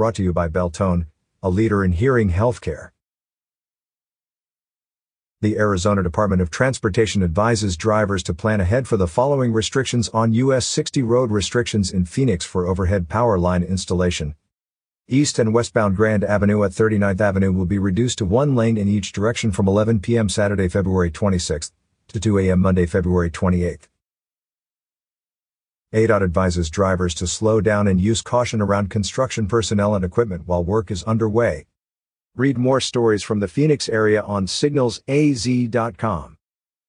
Brought to you by Beltone, a leader in hearing healthcare. The Arizona Department of Transportation advises drivers to plan ahead for the following restrictions on US 60 road restrictions in Phoenix for overhead power line installation. East and westbound Grand Avenue at 39th Avenue will be reduced to one lane in each direction from 11 p.m. Saturday, February 26th to 2 a.m. Monday, February 28th. ADOT advises drivers to slow down and use caution around construction personnel and equipment while work is underway. Read more stories from the Phoenix area on signalsaz.com.